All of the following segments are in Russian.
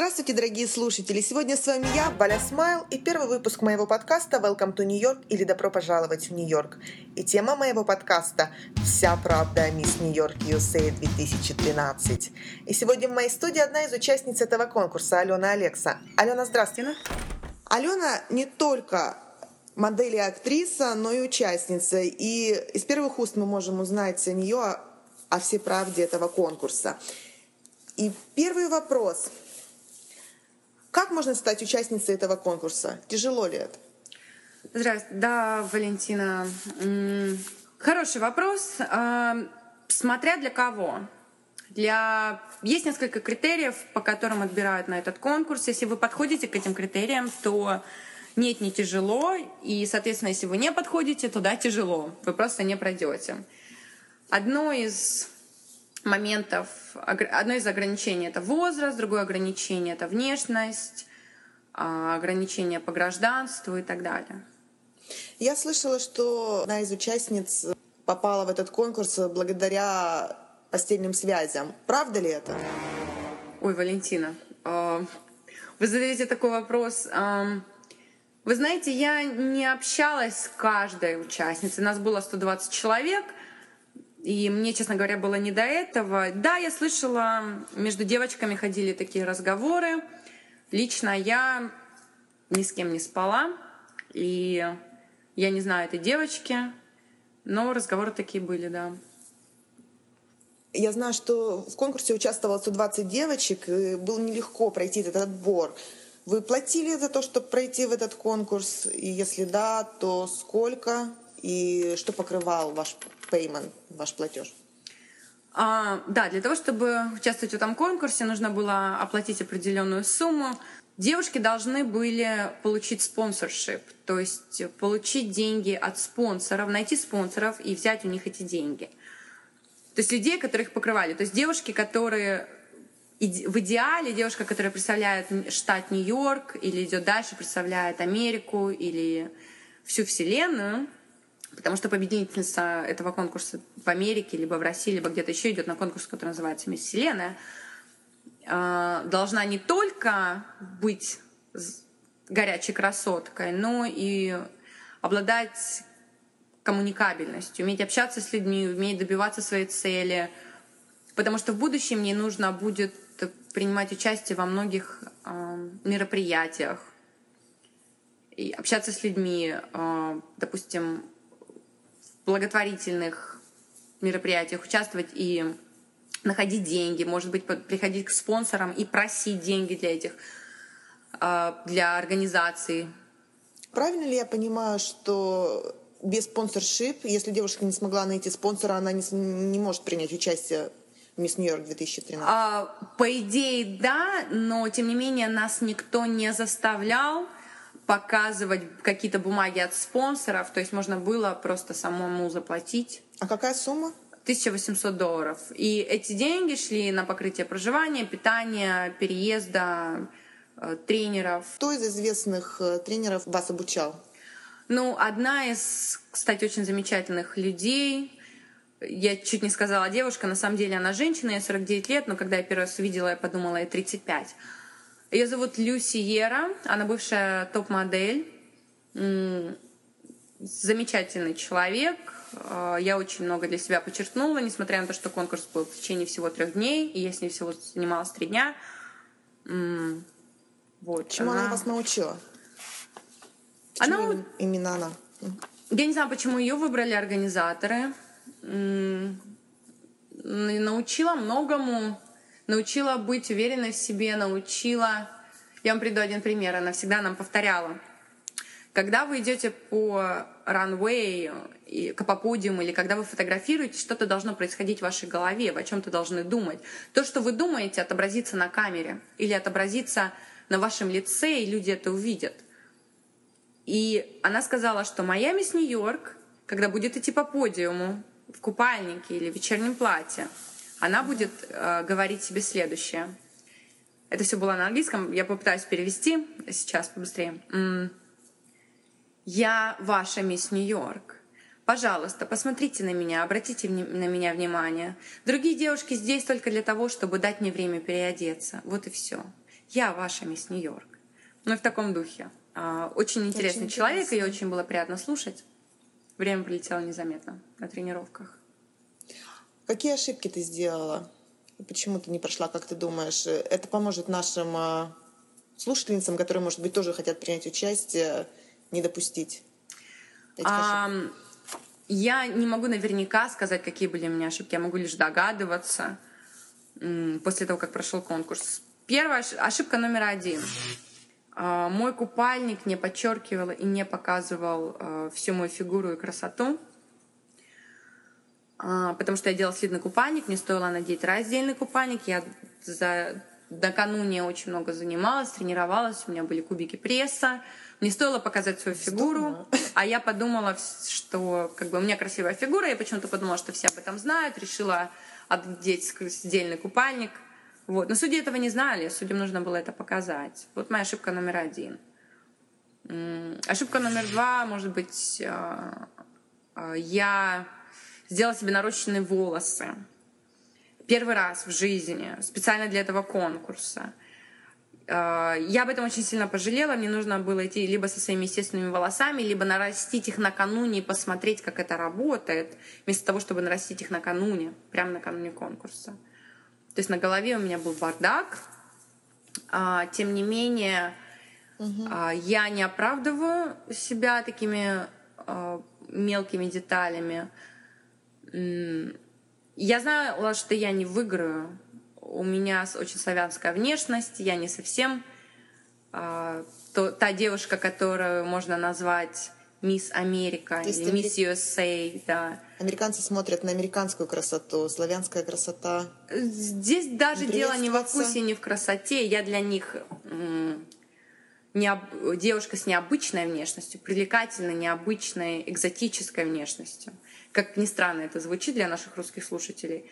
Здравствуйте, дорогие слушатели! Сегодня с вами я, Валя Смайл, и первый выпуск моего подкаста «Welcome to New York» или «Добро пожаловать в Нью-Йорк». И тема моего подкаста «Вся правда о мисс Нью-Йорк USA 2013». И сегодня в моей студии одна из участниц этого конкурса, Алена Алекса. Алена, здравствуйте! Алена не только модель и актриса, но и участница. И из первых уст мы можем узнать о нее, о всей правде этого конкурса. И первый вопрос – как можно стать участницей этого конкурса? Тяжело ли это? Здравствуйте. Да, Валентина. Хороший вопрос. А, смотря для кого. Для... Есть несколько критериев, по которым отбирают на этот конкурс. Если вы подходите к этим критериям, то нет, не тяжело. И, соответственно, если вы не подходите, то да, тяжело. Вы просто не пройдете. Одно из моментов, одно из ограничений это возраст, другое ограничение это внешность, а, ограничения по гражданству и так далее. Я слышала, что одна из участниц попала в этот конкурс благодаря постельным связям. Правда ли это? Ой, Валентина, а, вы задаете такой вопрос. Вы знаете, я не общалась с каждой участницей. Нас было 120 человек — и мне, честно говоря, было не до этого. Да, я слышала, между девочками ходили такие разговоры. Лично я ни с кем не спала. И я не знаю этой девочки, но разговоры такие были, да. Я знаю, что в конкурсе участвовало 120 девочек, и было нелегко пройти этот отбор. Вы платили за то, чтобы пройти в этот конкурс? И если да, то сколько? И что покрывал ваш payment, ваш платеж? А, да, для того, чтобы участвовать в этом конкурсе, нужно было оплатить определенную сумму. Девушки должны были получить спонсоршип, то есть получить деньги от спонсоров, найти спонсоров и взять у них эти деньги. То есть людей, которых покрывали. То есть девушки, которые в идеале девушка, которая представляет штат Нью-Йорк или идет дальше, представляет Америку или всю Вселенную, Потому что победительница этого конкурса в Америке, либо в России, либо где-то еще идет на конкурс, который называется «Мисс Вселенная», а, должна не только быть горячей красоткой, но и обладать коммуникабельностью, уметь общаться с людьми, уметь добиваться своей цели. Потому что в будущем мне нужно будет принимать участие во многих э, мероприятиях и общаться с людьми, э, допустим, благотворительных мероприятиях участвовать и находить деньги, может быть, приходить к спонсорам и просить деньги для этих, а, для организаций. Правильно ли я понимаю, что без спонсоршип, если девушка не смогла найти спонсора, она не, не может принять участие в Мисс Нью-Йорк 2013? А, по идее, да, но тем не менее нас никто не заставлял показывать какие-то бумаги от спонсоров, то есть можно было просто самому заплатить. А какая сумма? 1800 долларов. И эти деньги шли на покрытие проживания, питания, переезда, э, тренеров. Кто из известных э, тренеров вас обучал? Ну, одна из, кстати, очень замечательных людей, я чуть не сказала девушка, на самом деле она женщина, ей 49 лет, но когда я первый раз увидела, я подумала, ей 35. Ее зовут Люси Ера, она бывшая топ-модель, замечательный человек. А, я очень много для себя подчеркнула, несмотря на то, что конкурс был в течение всего трех дней, и я с ней всего занималась три дня. Вот, Чему она, она вас научила? Почему она... именно она? Я не знаю, почему ее выбрали организаторы. Научила многому научила быть уверенной в себе, научила... Я вам приду один пример, она всегда нам повторяла. Когда вы идете по ранвей, по подиуму, или когда вы фотографируете, что-то должно происходить в вашей голове, вы о чем-то должны думать. То, что вы думаете, отобразится на камере или отобразится на вашем лице, и люди это увидят. И она сказала, что моя мисс Нью-Йорк, когда будет идти по подиуму в купальнике или в вечернем платье, она будет э, говорить себе следующее. Это все было на английском, я попытаюсь перевести сейчас побыстрее. Я ваша мисс Нью-Йорк. Пожалуйста, посмотрите на меня, обратите на меня внимание. Другие девушки здесь только для того, чтобы дать мне время переодеться. Вот и все. я ваша мисс Нью-Йорк. Ну, в таком духе. А, очень интересный очень человек, интересно. и очень было приятно слушать. Время пролетело незаметно на тренировках. Какие ошибки ты сделала? Почему ты не прошла, как ты думаешь? Это поможет нашим а, слушательницам, которые, может быть, тоже хотят принять участие, не допустить а, Я не могу наверняка сказать, какие были у меня ошибки. Я могу лишь догадываться после того, как прошел конкурс. Первая ошибка номер один. А, мой купальник не подчеркивал и не показывал а, всю мою фигуру и красоту. Потому что я делала слитный купальник, мне стоило надеть раздельный купальник. Я за накануне очень много занималась, тренировалась, у меня были кубики пресса. Мне стоило показать свою фигуру, а я подумала, что как бы у меня красивая фигура, я почему-то подумала, что все об этом знают, решила одеть сдельный купальник. Вот. Но судьи этого не знали, судьям нужно было это показать. Вот моя ошибка номер один. Ошибка номер два, может быть, а, а, я сделала себе нарощенные волосы первый раз в жизни, специально для этого конкурса. А, я об этом очень сильно пожалела. Мне нужно было идти либо со своими естественными волосами, либо нарастить их накануне и посмотреть, как это работает, вместо того, чтобы нарастить их накануне, прямо накануне конкурса. То есть на голове у меня был бардак. А, тем не менее, угу. я не оправдываю себя такими мелкими деталями. Я знала, что я не выиграю. У меня очень славянская внешность, я не совсем э, то, та девушка, которую можно назвать Мисс Америка или Мисс USA, да. Американцы смотрят на американскую красоту, славянская красота. Здесь даже дело не во вкусе, не в красоте. Я для них необ... девушка с необычной внешностью, привлекательной, необычной, экзотической внешностью как ни странно это звучит для наших русских слушателей.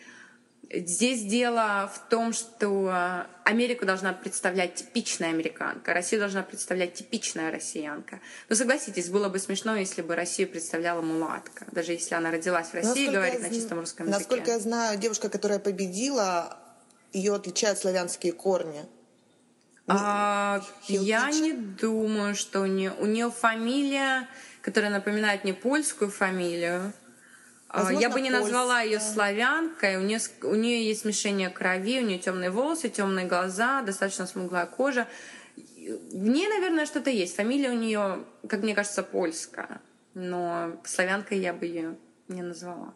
Здесь дело в том, что Америку должна представлять типичная американка, Россию должна представлять типичная россиянка. Но согласитесь, было бы смешно, если бы Россию представляла мулатка, даже если она родилась в России и говорит на чистом русском языке. Насколько я знаю, девушка, которая победила, ее отличают славянские корни. А, я не думаю, что у нее, у нее фамилия, которая напоминает мне польскую фамилию. А, Возможно, я бы не назвала ее славянкой. У нее, у нее есть смешение крови, у нее темные волосы, темные глаза, достаточно смуглая кожа. В ней, наверное, что-то есть. Фамилия у нее, как мне кажется, польская. Но славянкой я бы ее не назвала.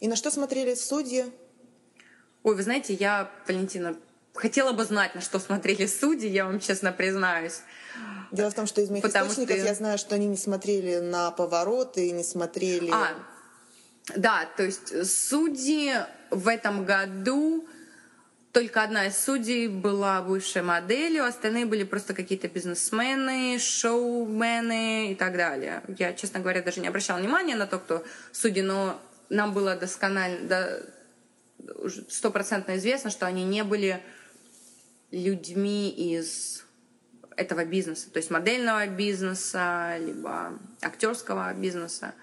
И на что смотрели судьи? Ой, вы знаете, я, Валентина, хотела бы знать, на что смотрели судьи, я вам честно признаюсь. Дело в том, что из моих Потому источников что... я знаю, что они не смотрели на повороты, не смотрели... А, да, то есть судьи в этом году только одна из судей была высшей моделью, остальные были просто какие-то бизнесмены, шоумены и так далее. Я, честно говоря, даже не обращала внимания на то, кто судьи, но нам было досконально, стопроцентно известно, что они не были людьми из этого бизнеса, то есть модельного бизнеса, либо актерского бизнеса.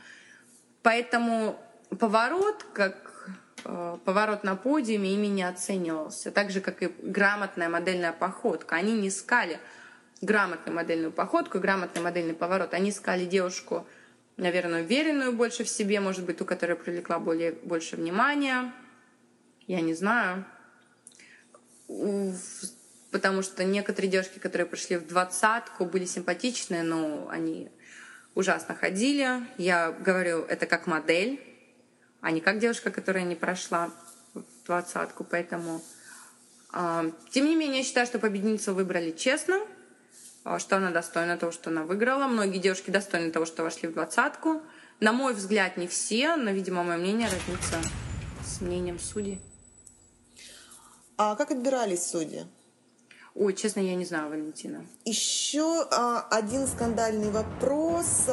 Поэтому поворот, как э, поворот на подиуме ими не оценивался. Так же, как и грамотная модельная походка. Они не искали грамотную модельную походку, грамотный модельный поворот. Они искали девушку, наверное, уверенную больше в себе, может быть, ту, которая привлекла более, больше внимания. Я не знаю. Потому что некоторые девушки, которые пришли в двадцатку, были симпатичные, но они ужасно ходили. Я говорю, это как модель а не как девушка, которая не прошла двадцатку. Поэтому, э, тем не менее, я считаю, что победительницу выбрали честно, э, что она достойна того, что она выиграла. Многие девушки достойны того, что вошли в двадцатку. На мой взгляд, не все, но, видимо, мое мнение разнится с мнением судей. А как отбирались судьи? Ой, честно, я не знаю, Валентина. Еще а, один скандальный вопрос.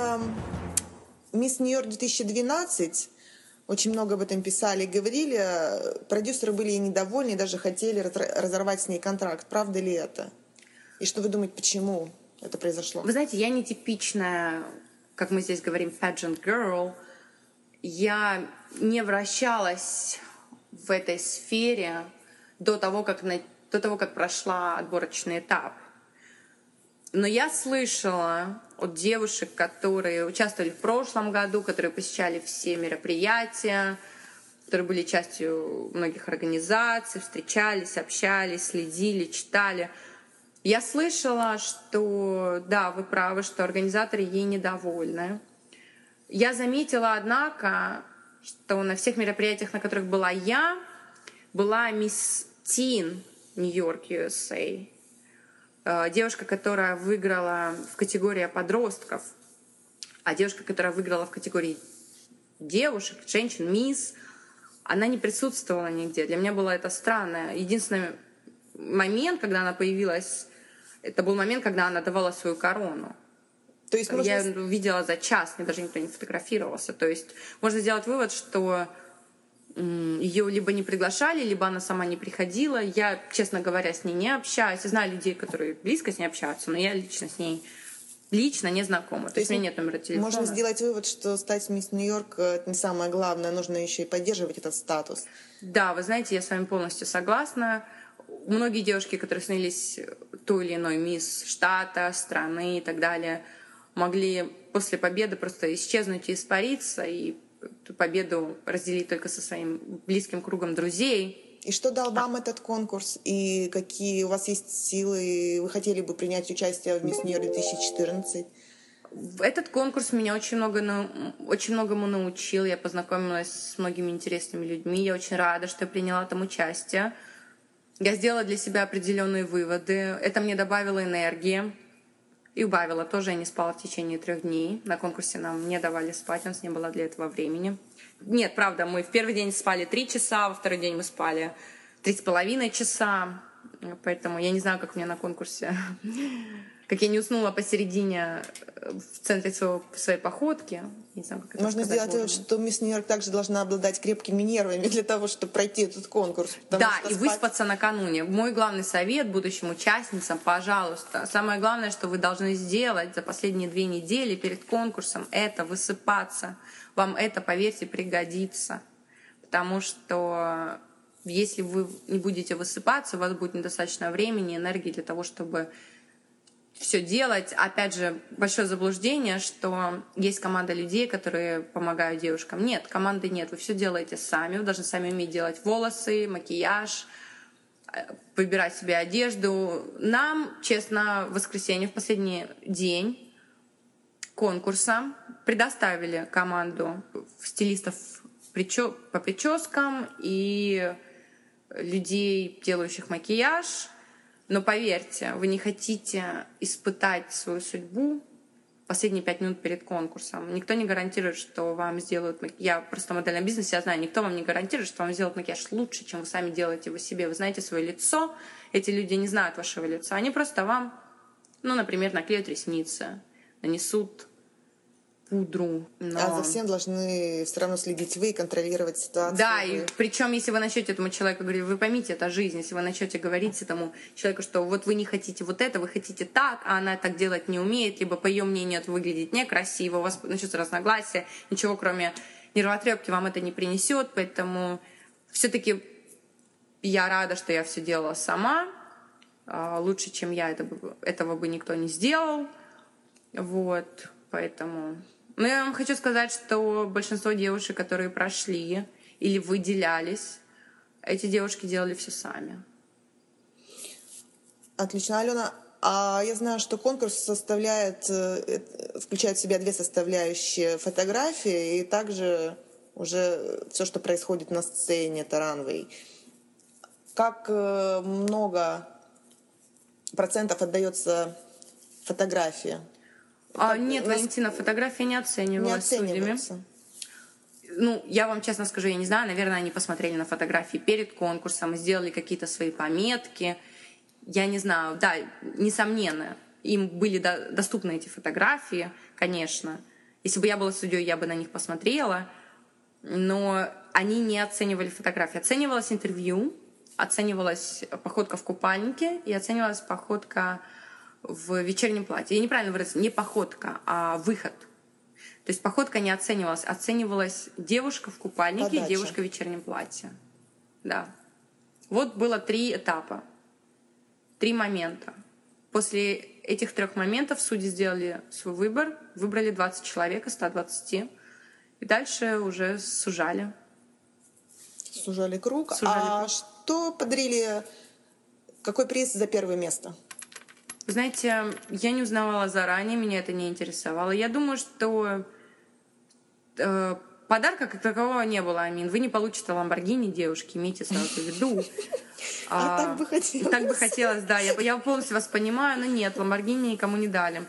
Мисс Нью-Йорк 2012 очень много об этом писали и говорили. Продюсеры были ей недовольны, даже хотели разорвать с ней контракт. Правда ли это? И что вы думаете, почему это произошло? Вы знаете, я не типичная, как мы здесь говорим, pageant girl. Я не вращалась в этой сфере до того, как до того, как прошла отборочный этап. Но я слышала от девушек, которые участвовали в прошлом году, которые посещали все мероприятия, которые были частью многих организаций, встречались, общались, следили, читали. Я слышала, что да, вы правы, что организаторы ей недовольны. Я заметила, однако, что на всех мероприятиях, на которых была я, была мисс Тин Нью-Йорк, USA. Э, девушка, которая выиграла в категории подростков, а девушка, которая выиграла в категории девушек, женщин, мисс, она не присутствовала нигде. Для меня было это странно. Единственный момент, когда она появилась, это был момент, когда она давала свою корону. То есть можно... Я видела за час, мне даже никто не фотографировался. То есть можно сделать вывод, что ее либо не приглашали, либо она сама не приходила. Я, честно говоря, с ней не общаюсь. Я знаю людей, которые близко с ней общаются, но я лично с ней лично не знакома. То, То есть у меня нет номера телефона. Можно сделать вывод, что стать мисс Нью-Йорк это не самое главное, нужно еще и поддерживать этот статус. Да, вы знаете, я с вами полностью согласна. Многие девушки, которые снялись той или иной мисс штата, страны и так далее, могли после победы просто исчезнуть и испариться, и эту победу разделить только со своим близким кругом друзей. И что дал вам этот конкурс? И какие у вас есть силы? Вы хотели бы принять участие в Мисс Нью 2014? Этот конкурс меня очень, много, очень многому научил. Я познакомилась с многими интересными людьми. Я очень рада, что я приняла там участие. Я сделала для себя определенные выводы. Это мне добавило энергии. И убавила тоже, я не спала в течение трех дней. На конкурсе нам не давали спать, у нас не было для этого времени. Нет, правда, мы в первый день спали три часа, во второй день мы спали три с половиной часа. Поэтому я не знаю, как мне на конкурсе как я не уснула посередине э, в центре своего, своей походки. Не знаю, как это Можно сделать вывод, что мисс Нью-Йорк также должна обладать крепкими нервами для того, чтобы пройти этот конкурс. Да, и спать... выспаться накануне. Мой главный совет будущим участницам, пожалуйста, самое главное, что вы должны сделать за последние две недели перед конкурсом, это высыпаться. Вам это, поверьте, пригодится. Потому что если вы не будете высыпаться, у вас будет недостаточно времени, энергии для того, чтобы все делать. Опять же, большое заблуждение, что есть команда людей, которые помогают девушкам. Нет, команды нет. Вы все делаете сами. Вы должны сами уметь делать волосы, макияж, э, выбирать себе одежду. Нам, честно, в воскресенье, в последний день конкурса предоставили команду стилистов по прическам и людей, делающих макияж, но поверьте, вы не хотите испытать свою судьбу последние пять минут перед конкурсом. Никто не гарантирует, что вам сделают макияж. Я просто в модельном бизнесе, я знаю, никто вам не гарантирует, что вам сделают макияж лучше, чем вы сами делаете его себе. Вы знаете свое лицо, эти люди не знают вашего лица. Они просто вам, ну, например, наклеят ресницы, нанесут пудру. Но... А за всем должны все равно следить вы и контролировать ситуацию. Да, вы. и причем, если вы начнете этому человеку говорить, вы поймите, это жизнь, если вы начнете говорить этому человеку, что вот вы не хотите вот это, вы хотите так, а она так делать не умеет, либо по ее мнению это выглядит некрасиво, у вас начнется разногласия, ничего кроме нервотрепки вам это не принесет, поэтому все-таки я рада, что я все делала сама, а, лучше, чем я, это бы, этого бы никто не сделал, вот, поэтому но я вам хочу сказать, что большинство девушек, которые прошли или выделялись, эти девушки делали все сами. Отлично, Алена. А я знаю, что конкурс составляет, э, включает в себя две составляющие фотографии и также уже все, что происходит на сцене, таранвей. Как э, много процентов отдается фотографии а, нет, нас... Валентина, фотография не оценивалась не судьями. Ну, я вам честно скажу, я не знаю, наверное, они посмотрели на фотографии перед конкурсом, сделали какие-то свои пометки. Я не знаю, да, несомненно, им были до, доступны эти фотографии, конечно. Если бы я была судьей, я бы на них посмотрела. Но они не оценивали фотографии. Оценивалось интервью, оценивалась походка в купальнике и оценивалась походка в вечернем платье. Я неправильно выразилась, не походка, а выход. То есть походка не оценивалась, оценивалась девушка в купальнике Подача. и девушка в вечернем платье. Да. Вот было три этапа. три момента. После этих трех моментов судьи сделали свой выбор, выбрали 20 человек из 120, и дальше уже сужали. Сужали круг. Сужали а круг. что подарили, какой приз за первое место? Знаете, я не узнавала заранее, меня это не интересовало. Я думаю, что э, подарка как такового не было, Амин. Вы не получите Ламборгини, девушки, имейте сразу в виду. А, а так бы хотелось. Так бы хотелось, да. Я, я полностью вас понимаю, но нет, Ламборгини никому не дали.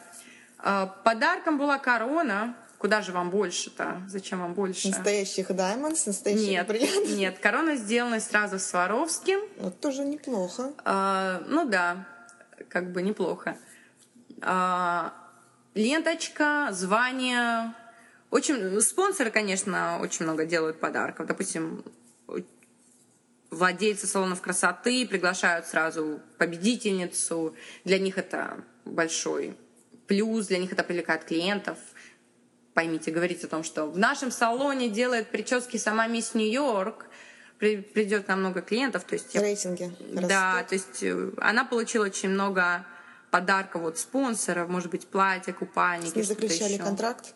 А, подарком была корона. Куда же вам больше-то? Зачем вам больше? Настоящих даймондс, настоящих нет, бриллиантов? Нет, корона сделана сразу с Сваровским. Вот тоже неплохо. А, ну да, как бы неплохо. А, ленточка, звание. Очень спонсоры, конечно, очень много делают подарков. Допустим, владельцы салонов красоты приглашают сразу победительницу. Для них это большой плюс, для них это привлекает клиентов. Поймите, говорить о том, что в нашем салоне делает прически сама мисс Нью-Йорк, придет нам много клиентов. То есть, Рейтинги Да, растут. то есть э, она получила очень много подарков от спонсоров, может быть, платья, купальники. Ней заключали еще. контракт?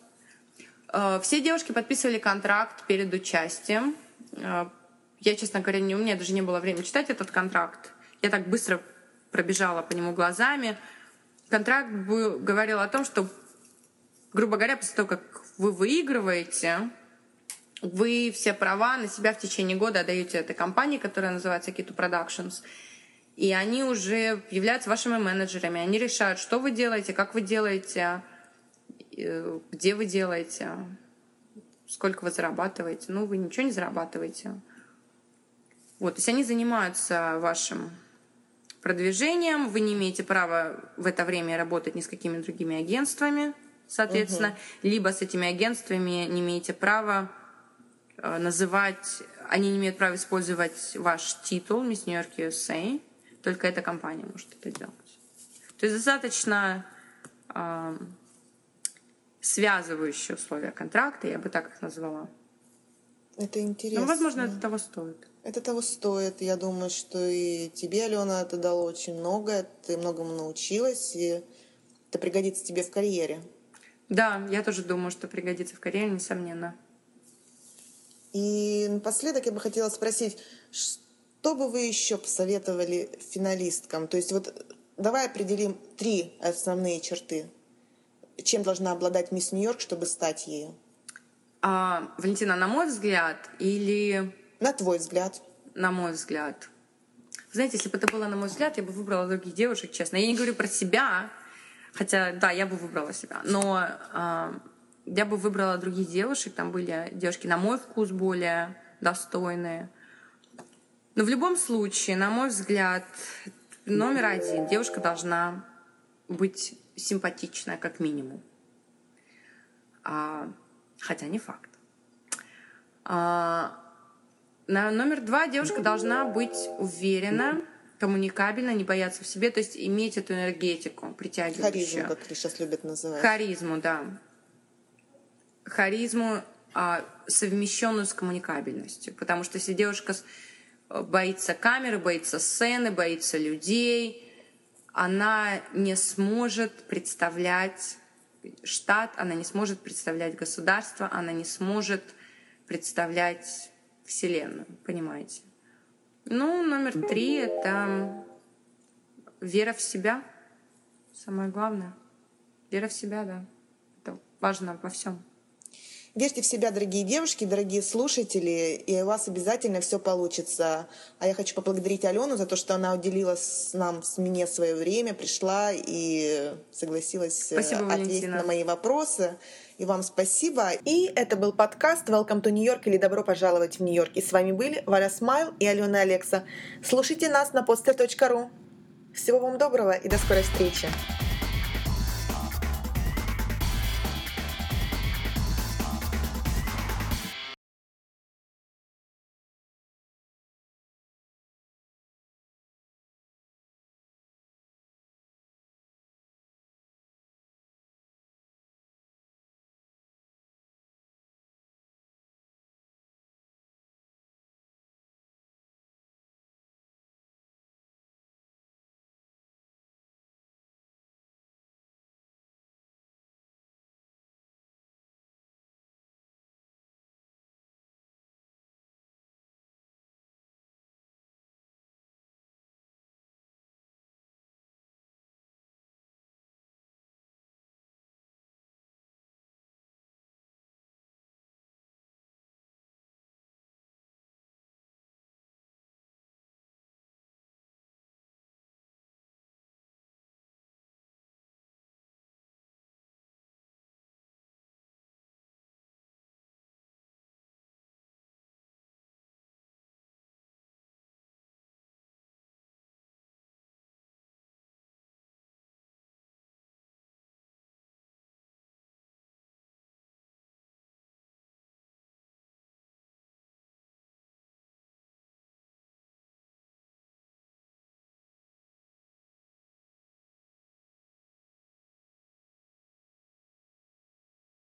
Э, все девушки подписывали контракт перед участием. Э, я, честно говоря, не, у меня даже не было времени читать этот контракт. Я так быстро пробежала по нему глазами. Контракт был, говорил о том, что, грубо говоря, после того, как вы выигрываете, вы все права на себя в течение года отдаете этой компании, которая называется Kitu Productions. И они уже являются вашими менеджерами. Они решают, что вы делаете, как вы делаете, э, где вы делаете, сколько вы зарабатываете. Ну, вы ничего не зарабатываете. Вот, то есть они занимаются вашим продвижением, вы не имеете права в это время работать ни с какими другими агентствами, соответственно, угу. либо с этими агентствами не имеете права называть, они не имеют права использовать ваш титул Miss New York USA, только эта компания может это делать. То есть достаточно э, связывающие условия контракта, я бы так их назвала. Это интересно. Ну, возможно, это того стоит. Это того стоит. Я думаю, что и тебе, Алена, это дало очень много. Ты многому научилась, и это пригодится тебе в карьере. Да, я тоже думаю, что пригодится в карьере, несомненно. И напоследок я бы хотела спросить, что бы вы еще посоветовали финалисткам? То есть вот давай определим три основные черты. Чем должна обладать мисс Нью-Йорк, чтобы стать ею? А, Валентина, на мой взгляд, или на твой взгляд? На мой взгляд. знаете, если бы это было на мой взгляд, я бы выбрала других девушек, честно. Я не говорю про себя, хотя, да, я бы выбрала себя. Но э, я бы выбрала других девушек. Там были девушки, на мой вкус, более достойные. Но в любом случае, на мой взгляд, номер один, девушка должна быть симпатичная, как минимум. А, хотя не факт. А, на номер два девушка должна быть уверена, коммуникабельна, не бояться в себе, то есть иметь эту энергетику притягивающую. Харизму, как сейчас любят называть. Харизму, да. Харизму, а, совмещенную с коммуникабельностью. Потому что если девушка боится камеры, боится сцены, боится людей, она не сможет представлять штат, она не сможет представлять государство, она не сможет представлять Вселенную, понимаете? Ну, номер три — это вера в себя. Самое главное. Вера в себя, да. Это важно во всем. Верьте в себя, дорогие девушки, дорогие слушатели, и у вас обязательно все получится. А я хочу поблагодарить Алену за то, что она уделила нам, с мне свое время, пришла и согласилась э, Спасибо, ответить Валентина. на мои вопросы. И вам спасибо. И это был подкаст Welcome to New York или Добро пожаловать в Нью-Йорк. И с вами были Валя Смайл и Алена Алекса. Слушайте нас на poster.ru. Всего вам доброго и до скорой встречи.